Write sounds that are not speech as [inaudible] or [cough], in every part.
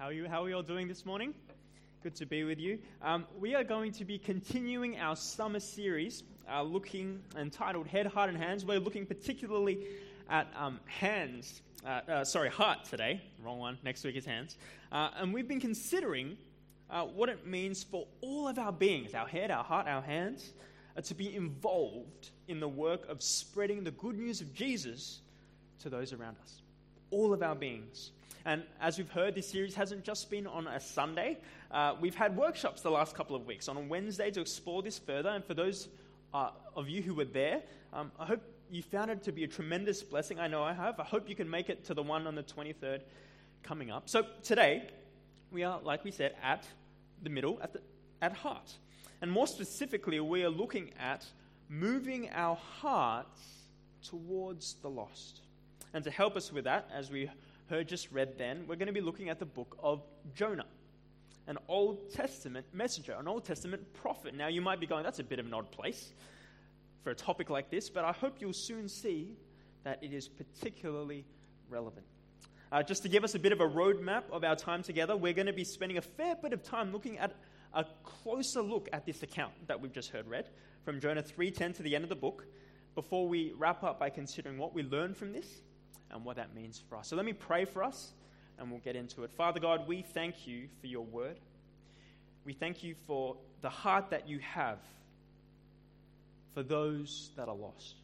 How are you? How are you all doing this morning? Good to be with you. Um, we are going to be continuing our summer series, uh, looking entitled "Head, Heart, and Hands." We're looking particularly at um, hands. Uh, uh, sorry, heart today. Wrong one. Next week is hands. Uh, and we've been considering uh, what it means for all of our beings, our head, our heart, our hands, uh, to be involved in the work of spreading the good news of Jesus to those around us. All of our beings. And as we've heard, this series hasn't just been on a Sunday. Uh, we've had workshops the last couple of weeks on a Wednesday to explore this further. And for those uh, of you who were there, um, I hope you found it to be a tremendous blessing. I know I have. I hope you can make it to the one on the 23rd coming up. So today, we are, like we said, at the middle, at, the, at heart. And more specifically, we are looking at moving our hearts towards the lost. And to help us with that, as we heard just read then, we're going to be looking at the book of Jonah, an Old Testament messenger, an Old Testament prophet. Now, you might be going, that's a bit of an odd place for a topic like this, but I hope you'll soon see that it is particularly relevant. Uh, just to give us a bit of a roadmap of our time together, we're going to be spending a fair bit of time looking at a closer look at this account that we've just heard read from Jonah 3:10 to the end of the book before we wrap up by considering what we learned from this and what that means for us. So let me pray for us and we'll get into it. Father God, we thank you for your word. We thank you for the heart that you have for those that are lost,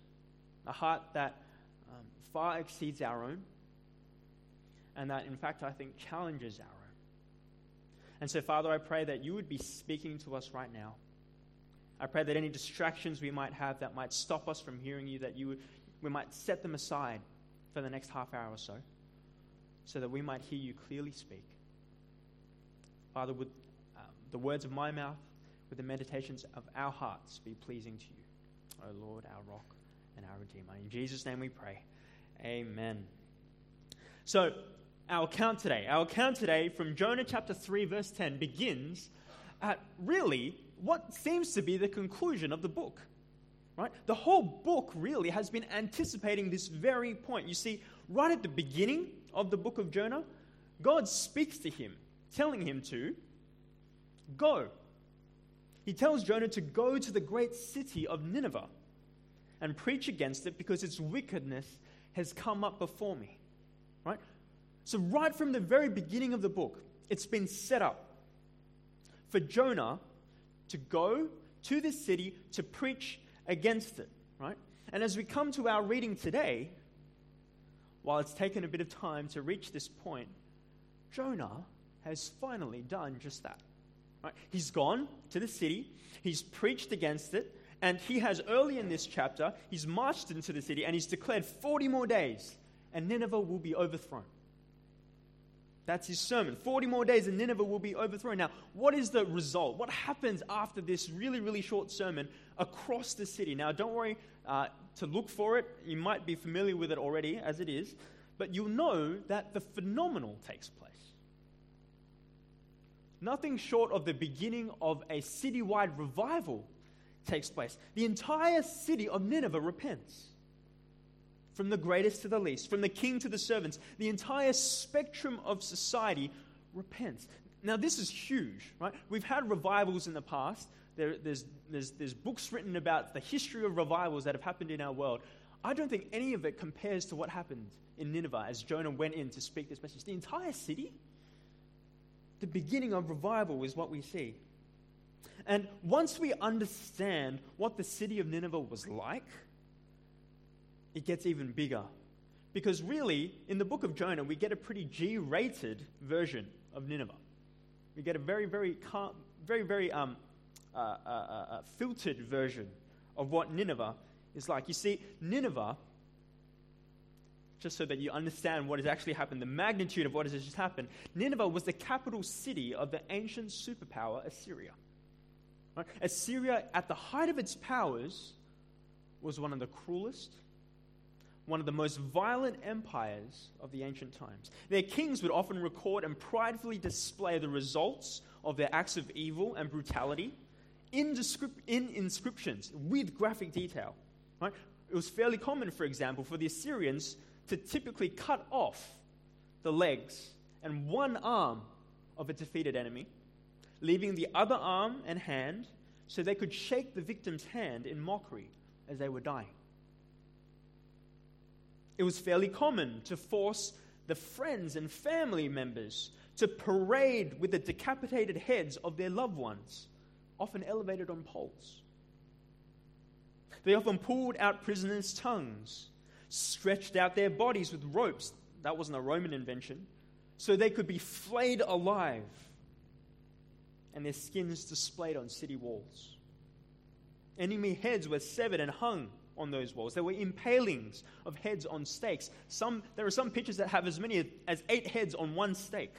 a heart that um, far exceeds our own, and that, in fact, I think challenges our own. And so, Father, I pray that you would be speaking to us right now. I pray that any distractions we might have that might stop us from hearing you, that you would, we might set them aside for the next half hour or so, so that we might hear you clearly speak. Father, would um, the words of my mouth, with the meditations of our hearts be pleasing to you, O Lord, our rock and our Redeemer. In Jesus' name we pray. Amen. So, our account today, our account today from Jonah chapter 3, verse 10, begins at really what seems to be the conclusion of the book. Right? The whole book really has been anticipating this very point. You see, right at the beginning of the book of Jonah, God speaks to him, telling him to go. He tells Jonah to go to the great city of Nineveh and preach against it because its wickedness has come up before me. Right? So, right from the very beginning of the book, it's been set up for Jonah to go to this city to preach against it, right? And as we come to our reading today, while it's taken a bit of time to reach this point, Jonah has finally done just that. Right? He's gone to the city, he's preached against it, and he has early in this chapter, he's marched into the city and he's declared 40 more days, and Nineveh will be overthrown. That's his sermon. 40 more days and Nineveh will be overthrown. Now, what is the result? What happens after this really, really short sermon across the city? Now, don't worry uh, to look for it. You might be familiar with it already as it is, but you'll know that the phenomenal takes place. Nothing short of the beginning of a citywide revival takes place. The entire city of Nineveh repents from the greatest to the least, from the king to the servants, the entire spectrum of society repents. Now, this is huge, right? We've had revivals in the past. There, there's, there's, there's books written about the history of revivals that have happened in our world. I don't think any of it compares to what happened in Nineveh as Jonah went in to speak this message. The entire city, the beginning of revival is what we see. And once we understand what the city of Nineveh was like, it gets even bigger. Because really, in the book of Jonah, we get a pretty G rated version of Nineveh. We get a very, very, calm, very, very um, uh, uh, uh, uh, filtered version of what Nineveh is like. You see, Nineveh, just so that you understand what has actually happened, the magnitude of what has just happened, Nineveh was the capital city of the ancient superpower Assyria. Right? Assyria, at the height of its powers, was one of the cruelest, one of the most violent empires of the ancient times. Their kings would often record and pridefully display the results of their acts of evil and brutality in, in inscriptions with graphic detail. Right? It was fairly common, for example, for the Assyrians to typically cut off the legs and one arm of a defeated enemy, leaving the other arm and hand so they could shake the victim's hand in mockery as they were dying. It was fairly common to force the friends and family members to parade with the decapitated heads of their loved ones, often elevated on poles. They often pulled out prisoners' tongues, stretched out their bodies with ropes. That wasn't a Roman invention. So they could be flayed alive and their skins displayed on city walls. Enemy heads were severed and hung on those walls. There were impalings of heads on stakes. Some, there are some pictures that have as many as eight heads on one stake.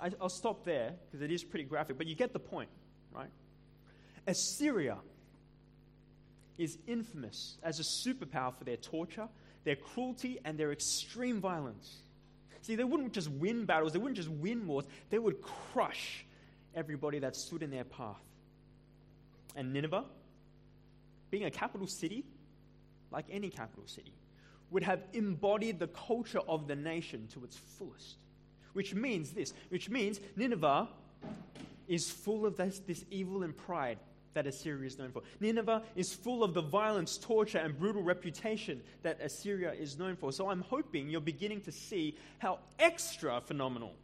I, will stop there because it is pretty graphic, but you get the point, right? Assyria is infamous as a superpower for their torture, their cruelty, and their extreme violence. See, they wouldn't just win battles, they wouldn't just win wars, they would crush everybody that stood in their path. And Nineveh, being a capital city, like any capital city, would have embodied the culture of the nation to its fullest. Which means this, which means Nineveh is full of this, this evil and pride that Assyria is known for. Nineveh is full of the violence, torture, and brutal reputation that Assyria is known for. So I'm hoping you're beginning to see how extra phenomenal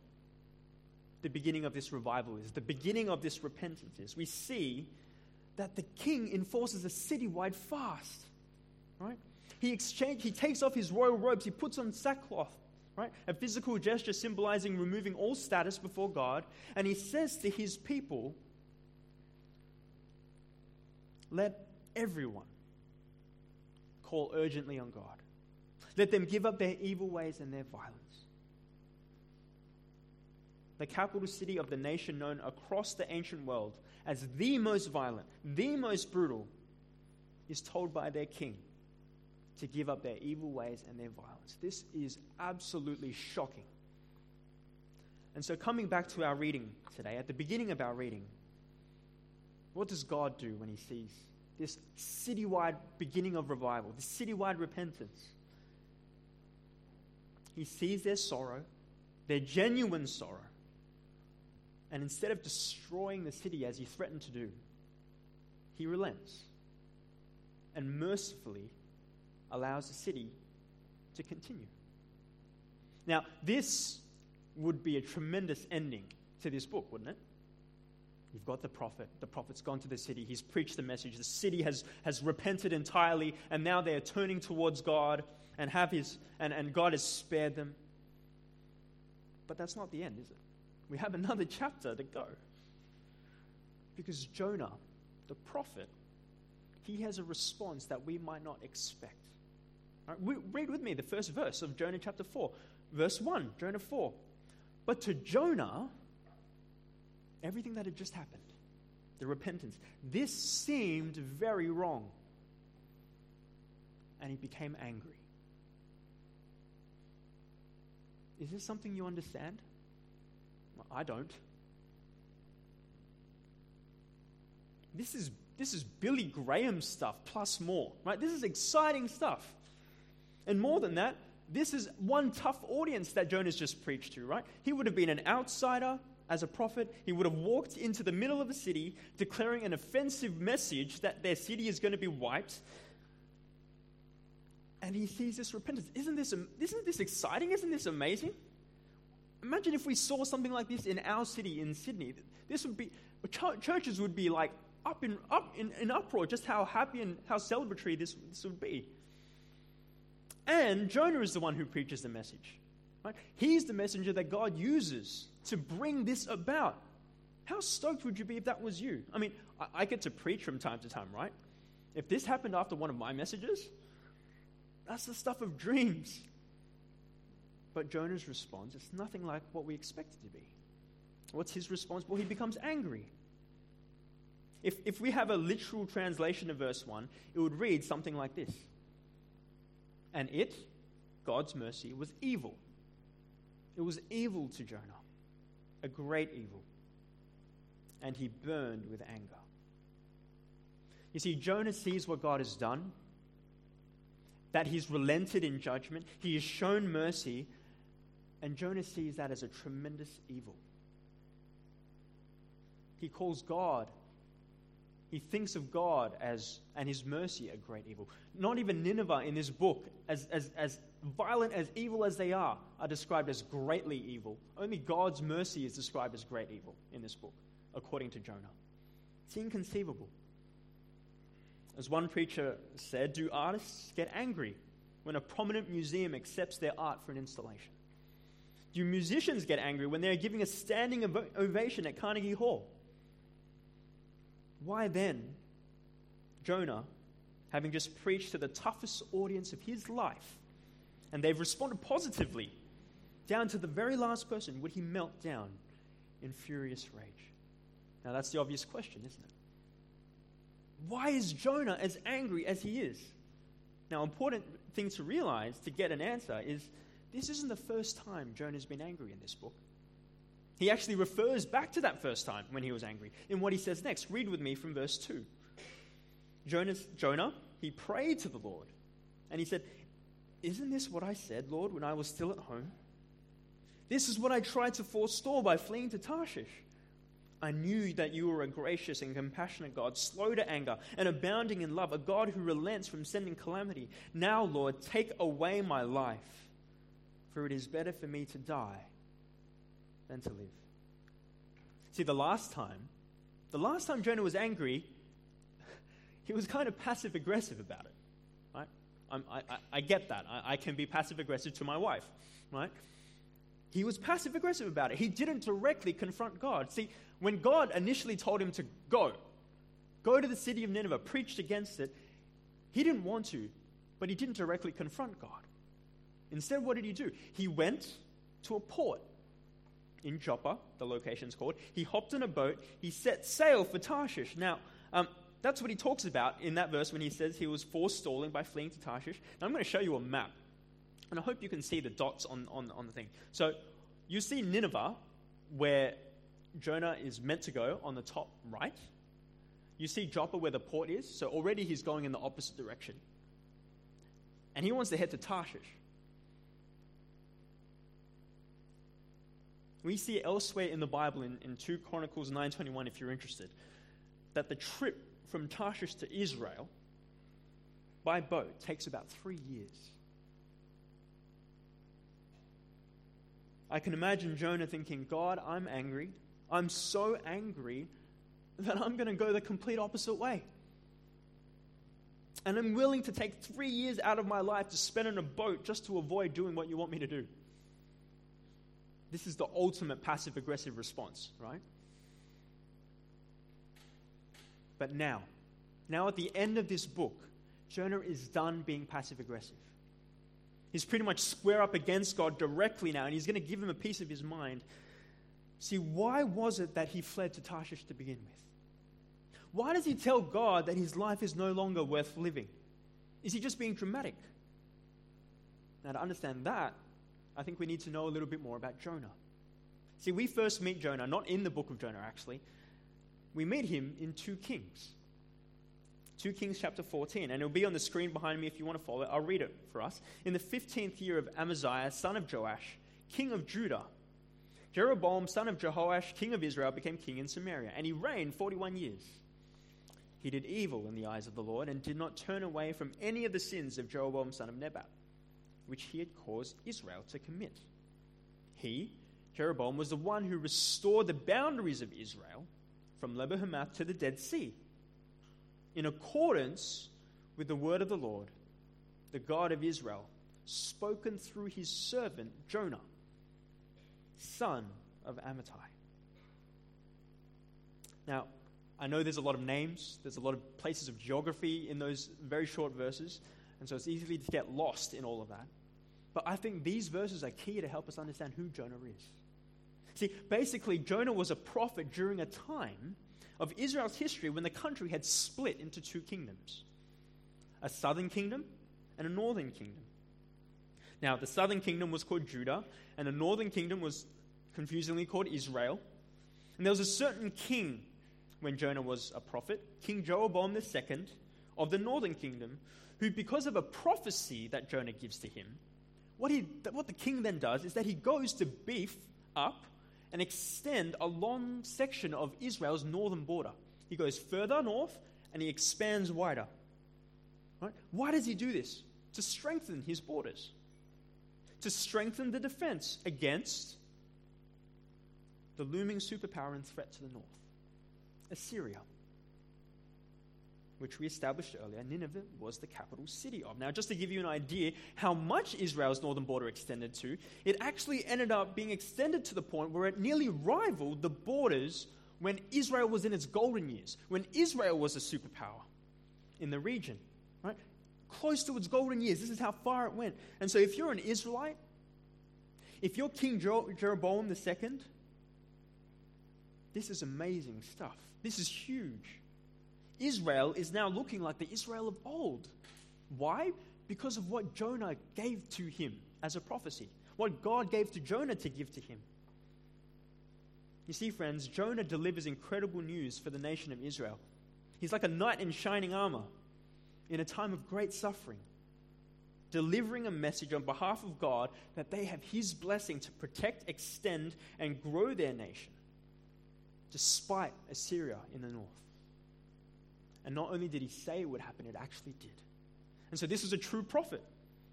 the beginning of this revival is, the beginning of this repentance is. We see that the king enforces a citywide fast, right? He exchange, he takes off his royal robes, he puts on sackcloth, right? A physical gesture symbolizing removing all status before God, and he says to his people, let everyone call urgently on God. Let them give up their evil ways and their violence. The capital city of the nation known across the ancient world as the most violent, the most brutal, is told by their king to give up their evil ways and their violence. This is absolutely shocking. And so, coming back to our reading today, at the beginning of our reading, what does God do when he sees this citywide beginning of revival, this citywide repentance? He sees their sorrow, their genuine sorrow, and instead of destroying the city as he threatened to do, he relents and mercifully allows the city to continue. Now, this would be a tremendous ending to this book, wouldn't it? You've got the prophet. The prophet's gone to the city. He's preached the message. The city has, has repented entirely, and now they are turning towards God and have his and, and God has spared them. But that's not the end, is it? We have another chapter to go. Because Jonah, the prophet, he has a response that we might not expect. Right, read with me the first verse of Jonah chapter 4. Verse 1, Jonah 4. But to Jonah, everything that had just happened, the repentance, this seemed very wrong. And he became angry. Is this something you understand? I don't. This is, this is Billy Graham stuff plus more, right? This is exciting stuff. And more than that, this is one tough audience that Jonah's just preached to, right? He would have been an outsider as a prophet. He would have walked into the middle of a city declaring an offensive message that their city is going to be wiped. And he sees this repentance. Isn't this, isn't this exciting? Isn't this amazing? Imagine if we saw something like this in our city, in Sydney. This would be, churches would be like up in, up in, in uproar, just how happy and how celebratory this, this would be. And Jonah is the one who preaches the message. Right? He's the messenger that God uses to bring this about. How stoked would you be if that was you? I mean, I, I get to preach from time to time, right? If this happened after one of my messages, that's the stuff of dreams. But Jonah's response, it's nothing like what we expect it to be. What's his response? Well, he becomes angry. If, if we have a literal translation of verse 1, it would read something like this And it, God's mercy, was evil. It was evil to Jonah, a great evil. And he burned with anger. You see, Jonah sees what God has done, that he's relented in judgment, he has shown mercy, and Jonah sees that as a tremendous evil. he calls God. He thinks of God as and his mercy a great evil. Not even Nineveh in this book, as, as, as violent, as evil as they are, are described as greatly evil. Only God's mercy is described as great evil in this book, according to Jonah. It's inconceivable. As one preacher said, do artists get angry when a prominent museum accepts their art for an installation? Do musicians get angry when they're giving a standing ovation at Carnegie Hall? Why then, Jonah, having just preached to the toughest audience of his life, and they've responded positively, down to the very last person, would he melt down in furious rage? Now, that's the obvious question, isn't it? Why is Jonah as angry as he is? Now, important thing to realize to get an answer is this isn't the first time Jonah's been angry in this book. He actually refers back to that first time when he was angry in what he says next. Read with me from verse 2. Jonas, Jonah, he prayed to the Lord, and he said, Isn't this what I said, Lord, when I was still at home? This is what I tried to forestall by fleeing to Tarshish. I knew that you were a gracious and compassionate God, slow to anger and abounding in love, a God who relents from sending calamity. Now, Lord, take away my life, for it is better for me to die than to live. See, the last time, the last time Jonah was angry, [laughs] he was kind of passive aggressive about it. Right? I, I, I get that. I, I can be passive aggressive to my wife. Right? He was passive aggressive about it. He didn't directly confront God. See, when God initially told him to go, go to the city of Nineveh, preached against it, he didn't want to, but he didn't directly confront God. Instead, what did he do? He went to a port in Joppa, the location's called. He hopped in a boat, he set sail for Tarshish. Now, um, that's what he talks about in that verse when he says he was forestalling by fleeing to Tarshish. Now, I'm going to show you a map, and I hope you can see the dots on, on, on the thing. So, you see Nineveh, where Jonah is meant to go on the top right. You see Joppa where the port is, so already he's going in the opposite direction. And he wants to head to Tarshish. We see elsewhere in the Bible, in, in 2 Chronicles 9.21, if you're interested, that the trip from Tarshish to Israel by boat takes about three years. I can imagine Jonah thinking, God, I'm angry. I'm so angry that I'm going to go the complete opposite way. And I'm willing to take three years out of my life to spend in a boat just to avoid doing what you want me to do. This is the ultimate passive aggressive response, right? But now, now at the end of this book, Jonah is done being passive aggressive. He's pretty much square up against God directly now, and he's going to give him a piece of his mind See, why was it that he fled to Tarshish to begin with? Why does he tell God that his life is no longer worth living? Is he just being dramatic? Now, to understand that, I think we need to know a little bit more about Jonah. See, we first meet Jonah, not in the book of Jonah, actually. We meet him in 2 Kings. 2 Kings chapter 14, and it'll be on the screen behind me if you want to follow it. I'll read it for us. In the 15th year of Amaziah, son of Joash, king of Judah, Jeroboam, son of Jehoash, king of Israel, became king in Samaria, and he reigned 41 years. He did evil in the eyes of the Lord and did not turn away from any of the sins of Jeroboam, son of Nebat, which he had caused Israel to commit. He, Jeroboam, was the one who restored the boundaries of Israel from Lebo Hamath to the Dead Sea, in accordance with the word of the Lord, the God of Israel, spoken through his servant Jonah son of Amittai. Now, I know there's a lot of names, there's a lot of places of geography in those very short verses, and so it's easy to get lost in all of that. But I think these verses are key to help us understand who Jonah is. See, basically, Jonah was a prophet during a time of Israel's history when the country had split into two kingdoms a southern kingdom and a northern kingdom. Now, the southern kingdom was called Judah, and the northern kingdom was confusingly called Israel. And there was a certain king when Jonah was a prophet, King Jeroboam II of the northern kingdom, who, because of a prophecy that Jonah gives to him, what, he, what the king then does is that he goes to beef up and extend a long section of Israel's northern border. He goes further north and he expands wider. Right? Why does he do this? To strengthen his borders, to strengthen the defense against the looming superpower and threat to the north Assyria which we established earlier, Nineveh was the capital city of. Now, just to give you an idea how much Israel's northern border extended to, it actually ended up being extended to the point where it nearly rivaled the borders when Israel was in its golden years, when Israel was a superpower in the region, right? Close to its golden years. This is how far it went. And so, if you're an Israelite, if you're King Jeroboam II, this is amazing stuff. This is huge. Israel is now looking like the Israel of old. Why? Because of what Jonah gave to him as a prophecy, what God gave to Jonah to give to him. You see, friends, Jonah delivers incredible news for the nation of Israel. He's like a knight in shining armor in a time of great suffering, delivering a message on behalf of God that they have His blessing to protect, extend, and grow their nation, despite Assyria in the north. And not only did he say it would happen, it actually did. And so this was a true prophet.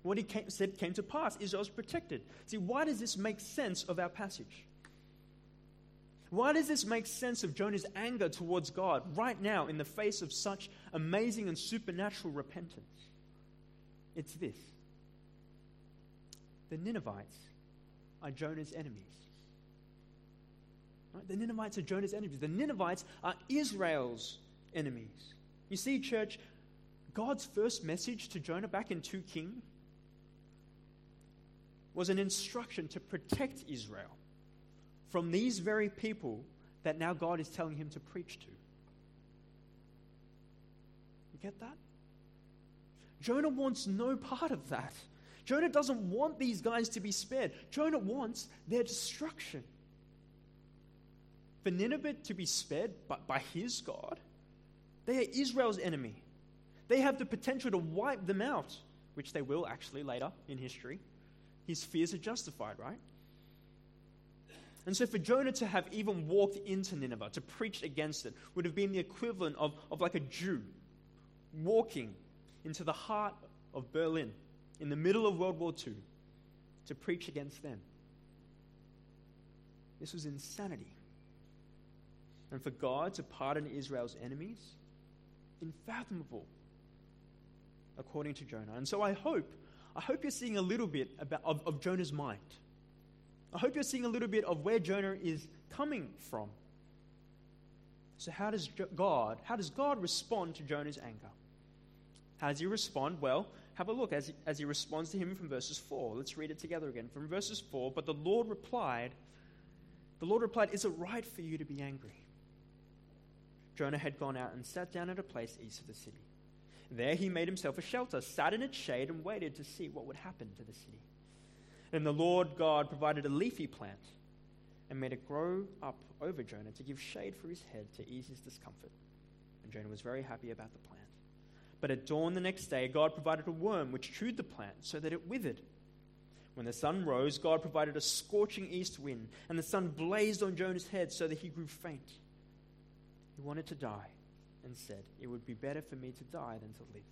What he came, said came to pass. Israel was protected. See, why does this make sense of our passage? Why does this make sense of Jonah's anger towards God right now in the face of such amazing and supernatural repentance? It's this the Ninevites are Jonah's enemies. Right? The Ninevites are Jonah's enemies. The Ninevites are Israel's enemies. You see, church, God's first message to Jonah back in 2 King was an instruction to protect Israel from these very people that now God is telling him to preach to. You get that? Jonah wants no part of that. Jonah doesn't want these guys to be spared. Jonah wants their destruction. For Nineveh to be spared by, by his God, they are Israel's enemy. They have the potential to wipe them out, which they will actually later in history. His fears are justified, right? And so, for Jonah to have even walked into Nineveh to preach against it would have been the equivalent of, of like a Jew walking into the heart of Berlin in the middle of World War II to preach against them. This was insanity. And for God to pardon Israel's enemies unfathomable, according to Jonah. And so I hope, I hope you're seeing a little bit about, of, of Jonah's mind. I hope you're seeing a little bit of where Jonah is coming from. So how does God, how does God respond to Jonah's anger? How does he respond? Well, have a look as he, as he responds to him from verses 4. Let's read it together again. From verses 4, but the Lord replied, the Lord replied, Is it right for you to be angry? Jonah had gone out and sat down at a place east of the city. There he made himself a shelter, sat in its shade, and waited to see what would happen to the city. And the Lord God provided a leafy plant and made it grow up over Jonah to give shade for his head to ease his discomfort. And Jonah was very happy about the plant. But at dawn the next day, God provided a worm which chewed the plant so that it withered. When the sun rose, God provided a scorching east wind, and the sun blazed on Jonah's head so that he grew faint. He wanted to die and said, It would be better for me to die than to live.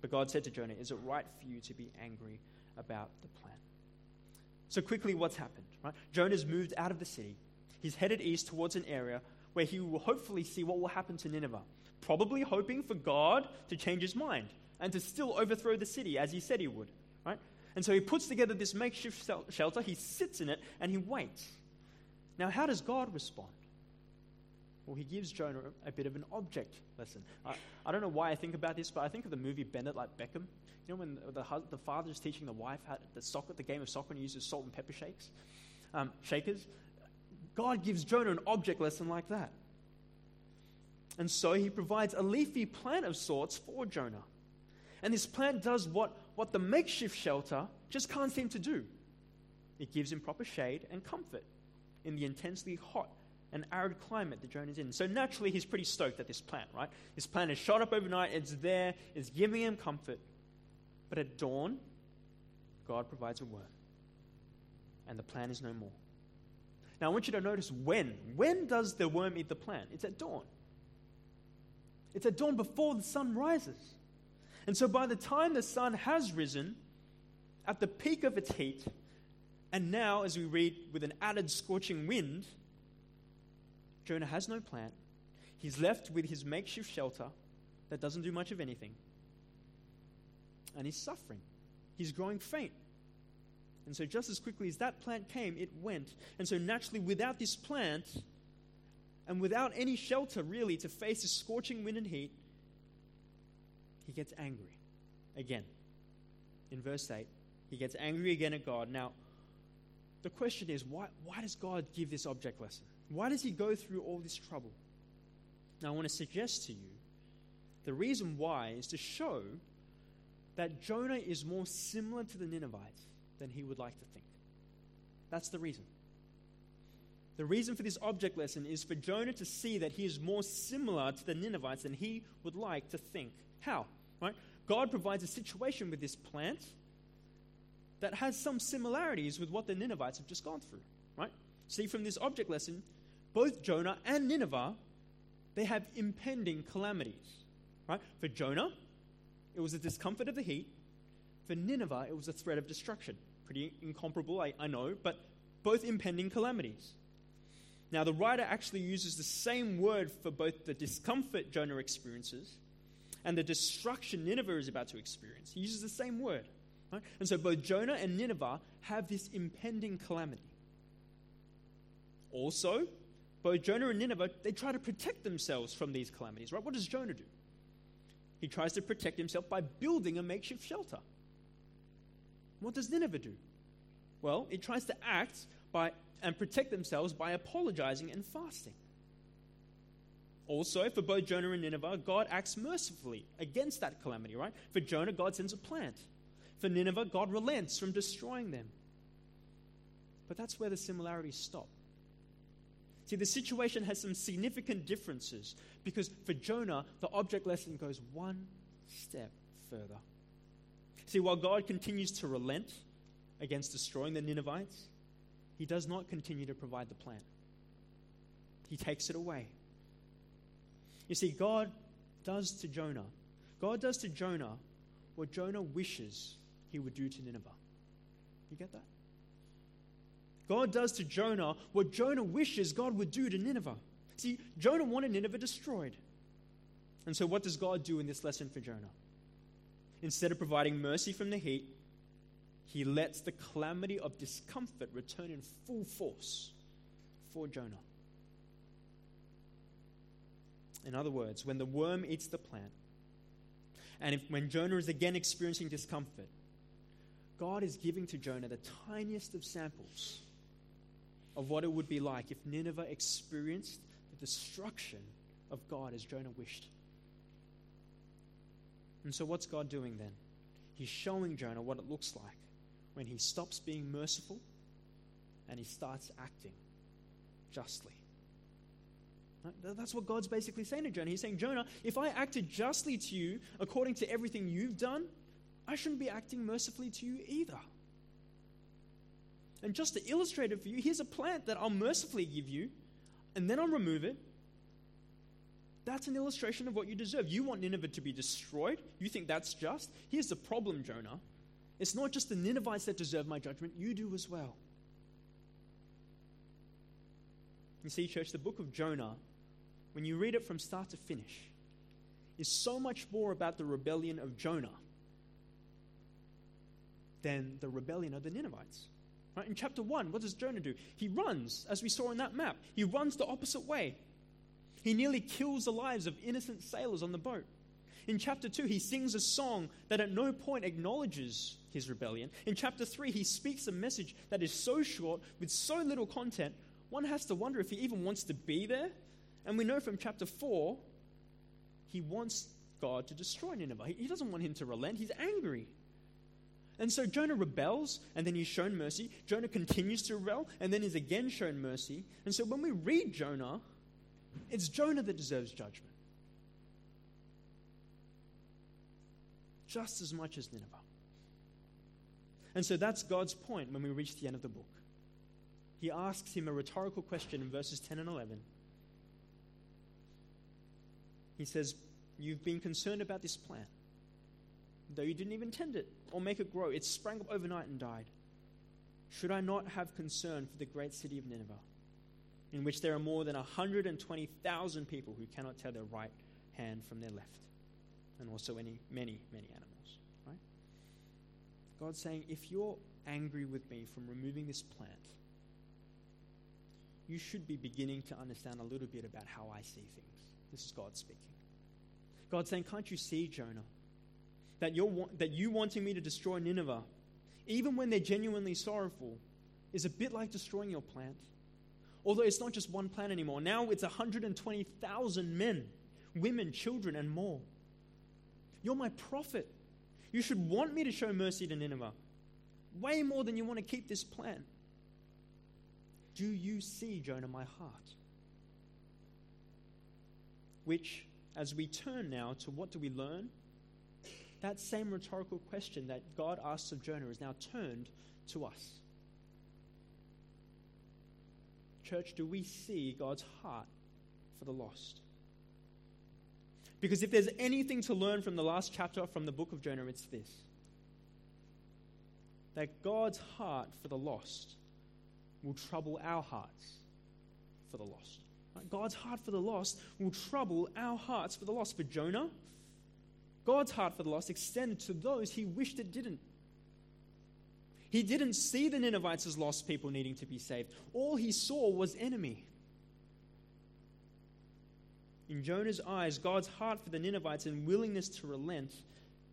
But God said to Jonah, Is it right for you to be angry about the plan? So, quickly, what's happened? Right? Jonah's moved out of the city. He's headed east towards an area where he will hopefully see what will happen to Nineveh, probably hoping for God to change his mind and to still overthrow the city as he said he would. Right? And so he puts together this makeshift shelter, he sits in it, and he waits. Now, how does God respond? Well, he gives Jonah a, bit of an object lesson. I, I don't know why I think about this, but I think of the movie Bend It Like Beckham. You know when the, the, the father is teaching the wife how the, soccer, the game of soccer and he uses salt and pepper shakes, um, shakers? God gives Jonah an object lesson like that. And so he provides a leafy plant of sorts for Jonah. And this plant does what, what the makeshift shelter just can't seem to do it gives him proper shade and comfort in the intensely hot an arid climate that Jonah's in. So naturally, he's pretty stoked at this plant, right? This plant is shot up overnight, it's there, it's giving him comfort. But at dawn, God provides a worm, and the plant is no more. Now, I want you to notice when. When does the worm eat the plant? It's at dawn. It's at dawn before the sun rises. And so, by the time the sun has risen, at the peak of its heat, and now, as we read, with an added scorching wind, Jonah has no plant. He's left with his makeshift shelter that doesn't do much of anything. And he's suffering. He's growing faint. And so, just as quickly as that plant came, it went. And so, naturally, without this plant, and without any shelter really to face the scorching wind and heat, he gets angry again. In verse 8, he gets angry again at God. Now, the question is why, why does God give this object lesson? Why does he go through all this trouble? Now, I want to suggest to you the reason why is to show that Jonah is more similar to the Ninevites than he would like to think. That's the reason. The reason for this object lesson is for Jonah to see that he is more similar to the Ninevites than he would like to think. How? Right? God provides a situation with this plant that has some similarities with what the Ninevites have just gone through. Right? See, from this object lesson, both Jonah and Nineveh, they have impending calamities. Right? For Jonah, it was the discomfort of the heat. For Nineveh, it was a threat of destruction. Pretty incomparable, I, I know, but both impending calamities. Now, the writer actually uses the same word for both the discomfort Jonah experiences and the destruction Nineveh is about to experience. He uses the same word. Right? And so both Jonah and Nineveh have this impending calamity. Also, both Jonah and Nineveh, they try to protect themselves from these calamities, right? What does Jonah do? He tries to protect himself by building a makeshift shelter. What does Nineveh do? Well, it tries to act by, and protect themselves by apologizing and fasting. Also, for both Jonah and Nineveh, God acts mercifully against that calamity, right? For Jonah, God sends a plant. For Nineveh, God relents from destroying them. But that's where the similarities stop. See, the situation has some significant differences because for Jonah, the object lesson goes one step further. See, while God continues to relent against destroying the Ninevites, he does not continue to provide the plan. He takes it away. You see, God does to Jonah, God does to Jonah what Jonah wishes he would do to Nineveh. You get that? God does to Jonah what Jonah wishes God would do to Nineveh. See, Jonah wanted Nineveh destroyed. And so, what does God do in this lesson for Jonah? Instead of providing mercy from the heat, he lets the calamity of discomfort return in full force for Jonah. In other words, when the worm eats the plant, and if, when Jonah is again experiencing discomfort, God is giving to Jonah the tiniest of samples of what it would be like if Nineveh experienced the destruction of God as Jonah wished. And so, what's God doing then? He's showing Jonah what it looks like when he stops being merciful and he starts acting justly. That's what God's basically saying to Jonah. He's saying, Jonah, if I acted justly to you according to everything you've done, I shouldn't be acting mercifully to you either. And just to illustrate it for you, here's a plant that I'll mercifully give you, and then I'll remove it. That's an illustration of what you deserve. You want Nineveh to be destroyed. You think that's just. Here's the problem, Jonah. It's not just the Ninevites that deserve my judgment, you do as well. You see, church, the book of Jonah, when you read it from start to finish, is so much more about the rebellion of Jonah than the rebellion of the Ninevites. Right? In chapter 1, what does Jonah do? He runs, as we saw in that map. He runs the opposite way. He nearly kills the lives of innocent sailors on the boat. In chapter 2, he sings a song that at no point acknowledges his rebellion. In chapter 3, he speaks a message that is so short, with so little content, one has to wonder if he even wants to be there. And we know from chapter 4, he wants God to destroy Nineveh. He doesn't want him to relent, he's angry. And so Jonah rebels, and then he's shown mercy. Jonah continues to rebel, and then is again shown mercy. And so when we read Jonah, it's Jonah that deserves judgment. Just as much as Nineveh. And so that's God's point when we reach the end of the book. he asks him a rhetorical question in verses 10 and 11. He says, You've been concerned about this plant, though you didn't even tend it or make it grow. It sprang up overnight and died. Should I not have concern for the great city of Nineveh, in which there are more than 120,000 people who cannot tell their right hand from their left, and also any, many, many animals? Right? God's saying, if you're angry with me from removing this plant, you should be beginning to understand a little bit about how I see things. This is God speaking. God's saying, Can't you see, Jonah, that, you're, that you wanting me to destroy Nineveh, even when they're genuinely sorrowful, is a bit like destroying your plant? Although it's not just one plant anymore. Now it's 120,000 men, women, children, and more. You're my prophet. You should want me to show mercy to Nineveh. Way more than you want to keep this plant. Do you see, Jonah, my heart? Which, as we turn now to what do we learn, that same rhetorical question that God asks of Jonah is now turned to us. Church, do we see God's heart for the lost? Because if there's anything to learn from the last chapter from the book of Jonah, it's this that God's heart for the lost will trouble our hearts for the lost. God's heart for the lost will trouble our hearts for the lost. For Jonah, God's heart for the lost extended to those he wished it didn't. He didn't see the Ninevites as lost people needing to be saved. All he saw was enemy. In Jonah's eyes, God's heart for the Ninevites and willingness to relent,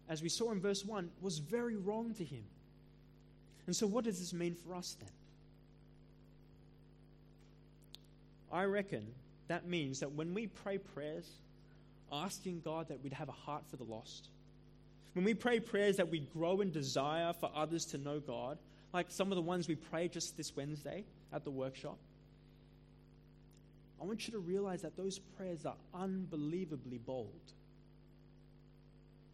as we saw in verse 1, was very wrong to him. And so, what does this mean for us then? I reckon that means that when we pray prayers, asking God that we'd have a heart for the lost, when we pray prayers that we grow in desire for others to know God, like some of the ones we prayed just this Wednesday at the workshop, I want you to realize that those prayers are unbelievably bold.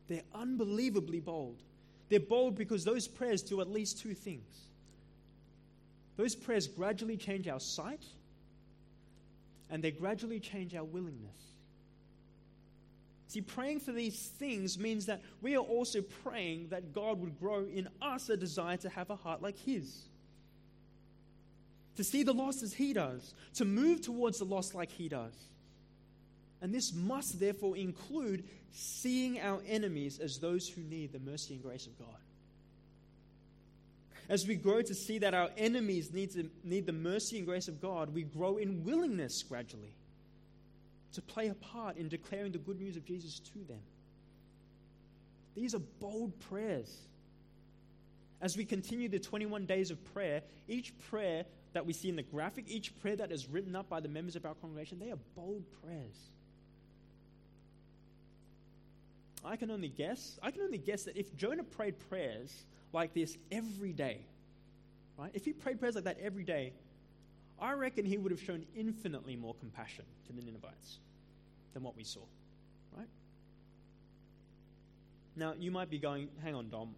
They're unbelievably bold. They're bold because those prayers do at least two things. Those prayers gradually change our sight and they gradually change our willingness. See, praying for these things means that we are also praying that God would grow in us a desire to have a heart like His. To see the lost as He does, to move towards the lost like He does. And this must therefore include seeing our enemies as those who need the mercy and grace of God as we grow to see that our enemies need, to, need the mercy and grace of God, we grow in willingness gradually to play a part in declaring the good news of Jesus to them. These are bold prayers. As we continue the 21 days of prayer, each prayer that we see in the graphic, each prayer that is written up by the members of our congregation, they are bold prayers. I can only guess, I can only guess that if Jonah prayed prayers like this every day, right? If he prayed prayers like that every day, I reckon he would have shown infinitely more compassion to the Ninevites than what we saw, right? Now, you might be going, hang on, Dom.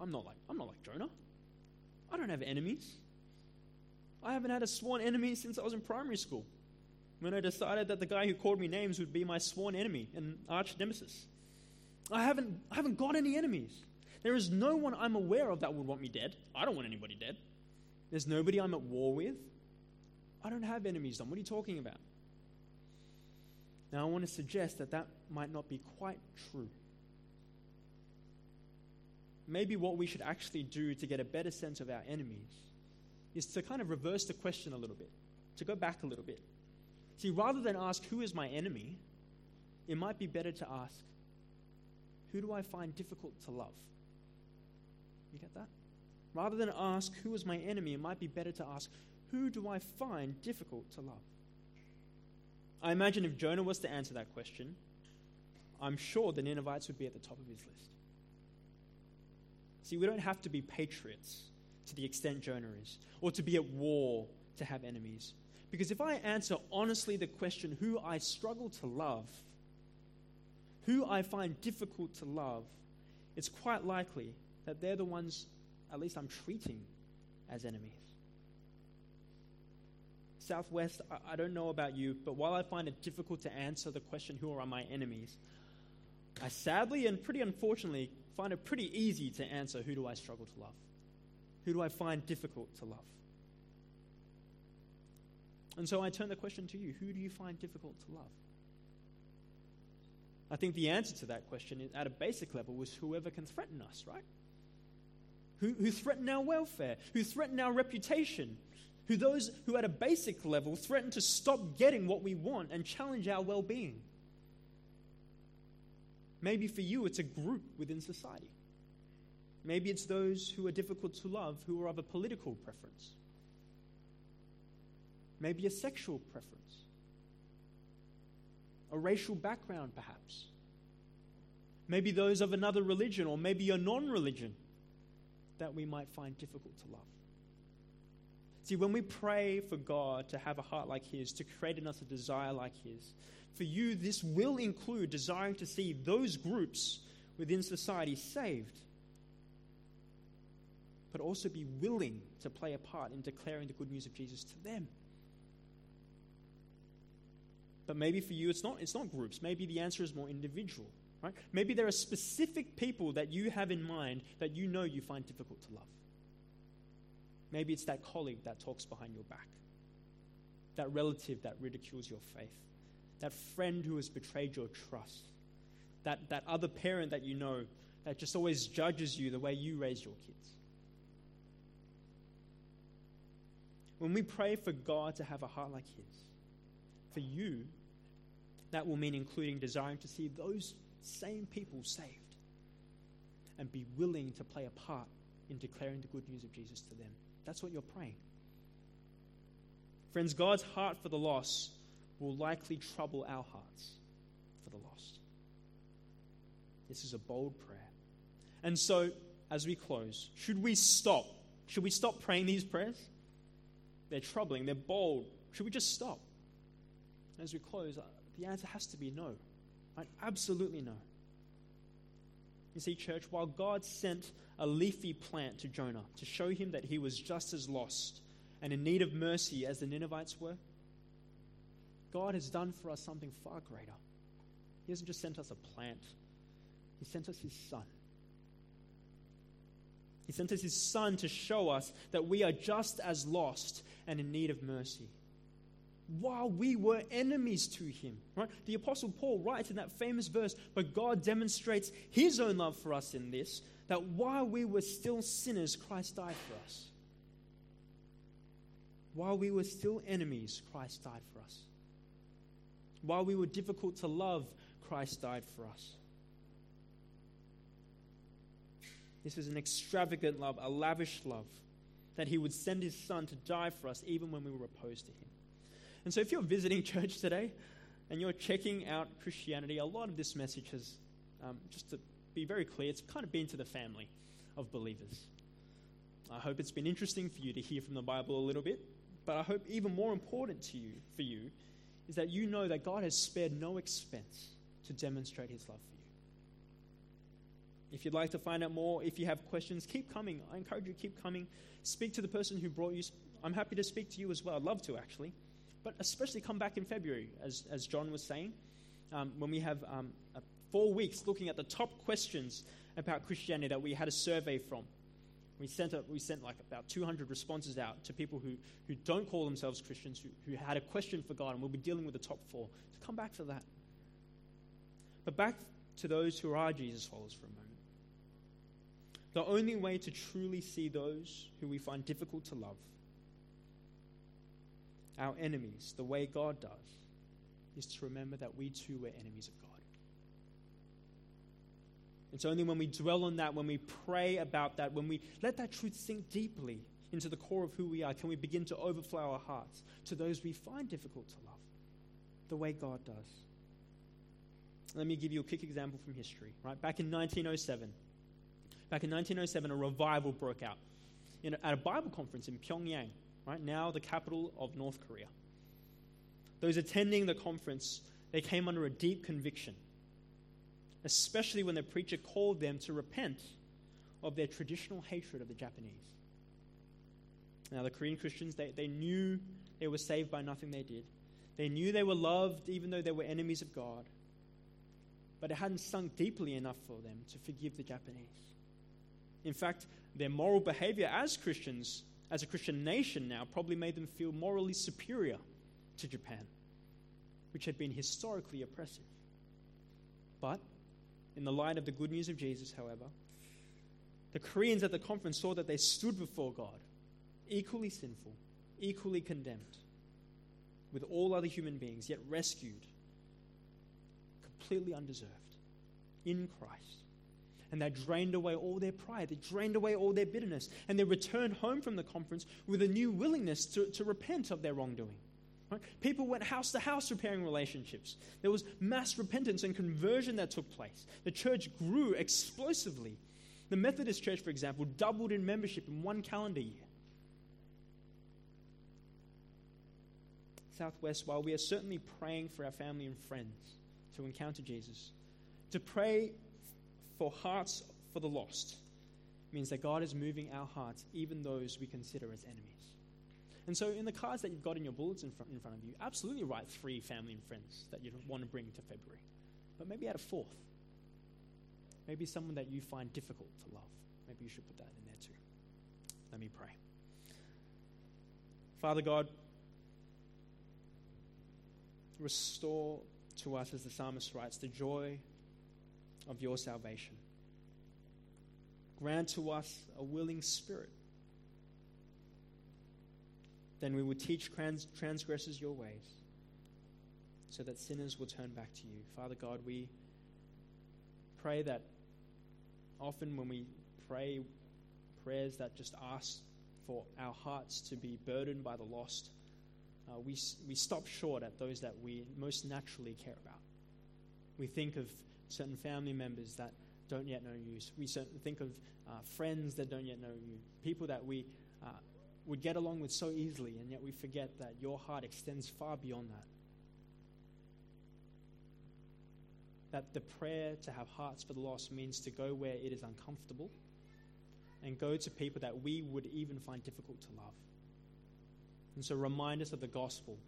I'm not like, I'm not like Jonah. I don't have enemies. I haven't had a sworn enemy since I was in primary school when I decided that the guy who called me names would be my sworn enemy and arch nemesis. I haven't, I haven't got any enemies. There is no one I'm aware of that would want me dead. I don't want anybody dead. There's nobody I'm at war with. I don't have enemies, Dom. What are you talking about? Now, I want to suggest that that might not be quite true. Maybe what we should actually do to get a better sense of our enemies is to kind of reverse the question a little bit, to go back a little bit. See, rather than ask, Who is my enemy? it might be better to ask, Who do I find difficult to love? You get that? Rather than ask, who is my enemy, it might be better to ask, who do I find difficult to love? I imagine if Jonah was to answer that question, I'm sure the Ninevites would be at the top of his list. See, we don't have to be patriots to the extent Jonah is, or to be at war to have enemies. Because if I answer honestly the question, who I struggle to love, who I find difficult to love, it's quite likely that they're the ones, at least I'm treating as enemies. Southwest, I, don't know about you, but while I find it difficult to answer the question, who are my enemies, I sadly and pretty unfortunately find it pretty easy to answer, who do I struggle to love? Who do I find difficult to love? And so I turn the question to you who do you find difficult to love? I think the answer to that question at a basic level was whoever can threaten us, right? Who, who threaten our welfare, who threaten our reputation, who those who at a basic level threaten to stop getting what we want and challenge our well being. Maybe for you, it's a group within society. Maybe it's those who are difficult to love who are of a political preference. Maybe a sexual preference. A racial background, perhaps. Maybe those of another religion or maybe a non religion that we might find difficult to love. See, when we pray for God to have a heart like His, to create in us a desire like His, for you, this will include desiring to see those groups within society saved, but also be willing to play a part in declaring the good news of Jesus to them. But maybe for you, it's not, it's not groups. Maybe the answer is more individual. Right? Maybe there are specific people that you have in mind that you know you find difficult to love. Maybe it's that colleague that talks behind your back, that relative that ridicules your faith, that friend who has betrayed your trust, that, that other parent that you know that just always judges you the way you raise your kids. When we pray for God to have a heart like His, for you, that will mean including desiring to see those same people saved and be willing to play a part in declaring the good news of Jesus to them. That's what you're praying. Friends, God's heart for the lost will likely trouble our hearts for the lost. This is a bold prayer. And so, as we close, should we stop? Should we stop praying these prayers? They're troubling, they're bold. Should we just stop? As we close, uh, the answer has to be no. Absolutely no. You see, church, while God sent a leafy plant to Jonah to show him that he was just as lost and in need of mercy as the Ninevites were, God has done for us something far greater. He hasn't just sent us a plant, He sent us His Son. He sent us His Son to show us that we are just as lost and in need of mercy while we were enemies to him. Right? The Apostle Paul writes in that famous verse, but God demonstrates his own love for us in this, that while we were still sinners, Christ died for us. While we were still enemies, Christ died for us. While we were difficult to love, Christ died for us. This is an extravagant love, a lavish love, that he would send his son to die for us even when we were opposed to him. And so, if you're visiting [laughs] church today and you're checking out Christianity, a lot of this message has, um, just to be very clear, it's kind of been to the family of believers. I hope it's been interesting for you to hear from the Bible a little bit, but I hope even more important to you, for you, is that you know that God has spared no expense to demonstrate His love for you. If you'd like to find out more, if you have questions, keep coming. I encourage you to keep coming. Speak to the person who brought you. I'm happy to speak to you as well. I'd love to, actually but especially come back in February, as, as John was saying, um, when we have um, four weeks looking at the top questions about Christianity that we had a survey from. We sent, a, we sent like about 200 responses out to people who, who don't call themselves Christians, who, who had a question for God, and we'll be dealing with the top four. So come back for that. But back to those who are Jesus followers for a moment. The only way to truly see those who we find difficult to love our enemies the way God does is to remember that we too were enemies of God. It's only when we dwell on that, when we pray about that, when we let that truth sink deeply into the core of who we are, can we begin to overflow our hearts to those we find difficult to love the way God does. Let me give you a quick example from history. Right back in 1907, back in 1907, a revival broke out in, at a Bible conference in Pyongyang right now the capital of North Korea. Those attending the conference, they came under a deep conviction, especially when the preacher called them to repent of their traditional hatred of the Japanese. Now, the Korean Christians, they, they knew they were saved by nothing they did. They knew they were loved even though they were enemies of God. But it hadn't sunk deeply enough for them to forgive the Japanese. In fact, their moral behavior as Christians, as a Christian nation now, probably made them feel morally superior to Japan, which had been historically oppressive. But, in the light of the good news of Jesus, however, the Koreans at the conference saw that they stood before God, equally sinful, equally condemned, with all other human beings, yet rescued, completely undeserved, in Christ. And they drained away all their pride, they drained away all their bitterness, and they returned home from the conference with a new willingness to, to repent of their wrongdoing. People went house to house repairing relationships. There was mass repentance and conversion that took place. The church grew explosively. The Methodist Church, for example, doubled in membership in one calendar year. Southwest, while we are certainly praying for our family and friends to encounter Jesus, to pray for hearts for the lost means that God is moving our hearts, even those we consider as enemies. And so, in the cards that you've got in your bullets in front, in front of you, absolutely write three family and friends that you want to bring to February. But maybe add a fourth. Maybe someone that you find difficult to love. Maybe you should put that in there too. Let me pray. Father God, restore to us, as the psalmist writes, the joy of your salvation. Grant to us a willing spirit. Then we will teach trans- transgressors your ways so that sinners will turn back to you. Father God, we pray that often when we pray prayers that just ask for our hearts to be burdened by the lost, uh, we, we stop short at those that we most naturally care about. We think of certain family members that don't yet know you. We think of uh, friends that don't yet know you, people that we uh, would get along with so easily, and yet we forget that your heart extends far beyond that. That the prayer to have hearts for the lost means to go where it is uncomfortable and go to people that we would even find difficult to love. And so remind us of the gospel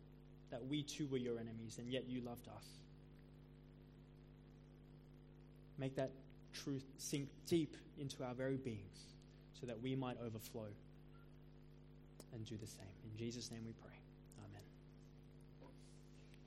that we too were your enemies, and yet you loved us. Make that truth sink deep into our very beings so that we might overflow and do the same. In Jesus' name we pray.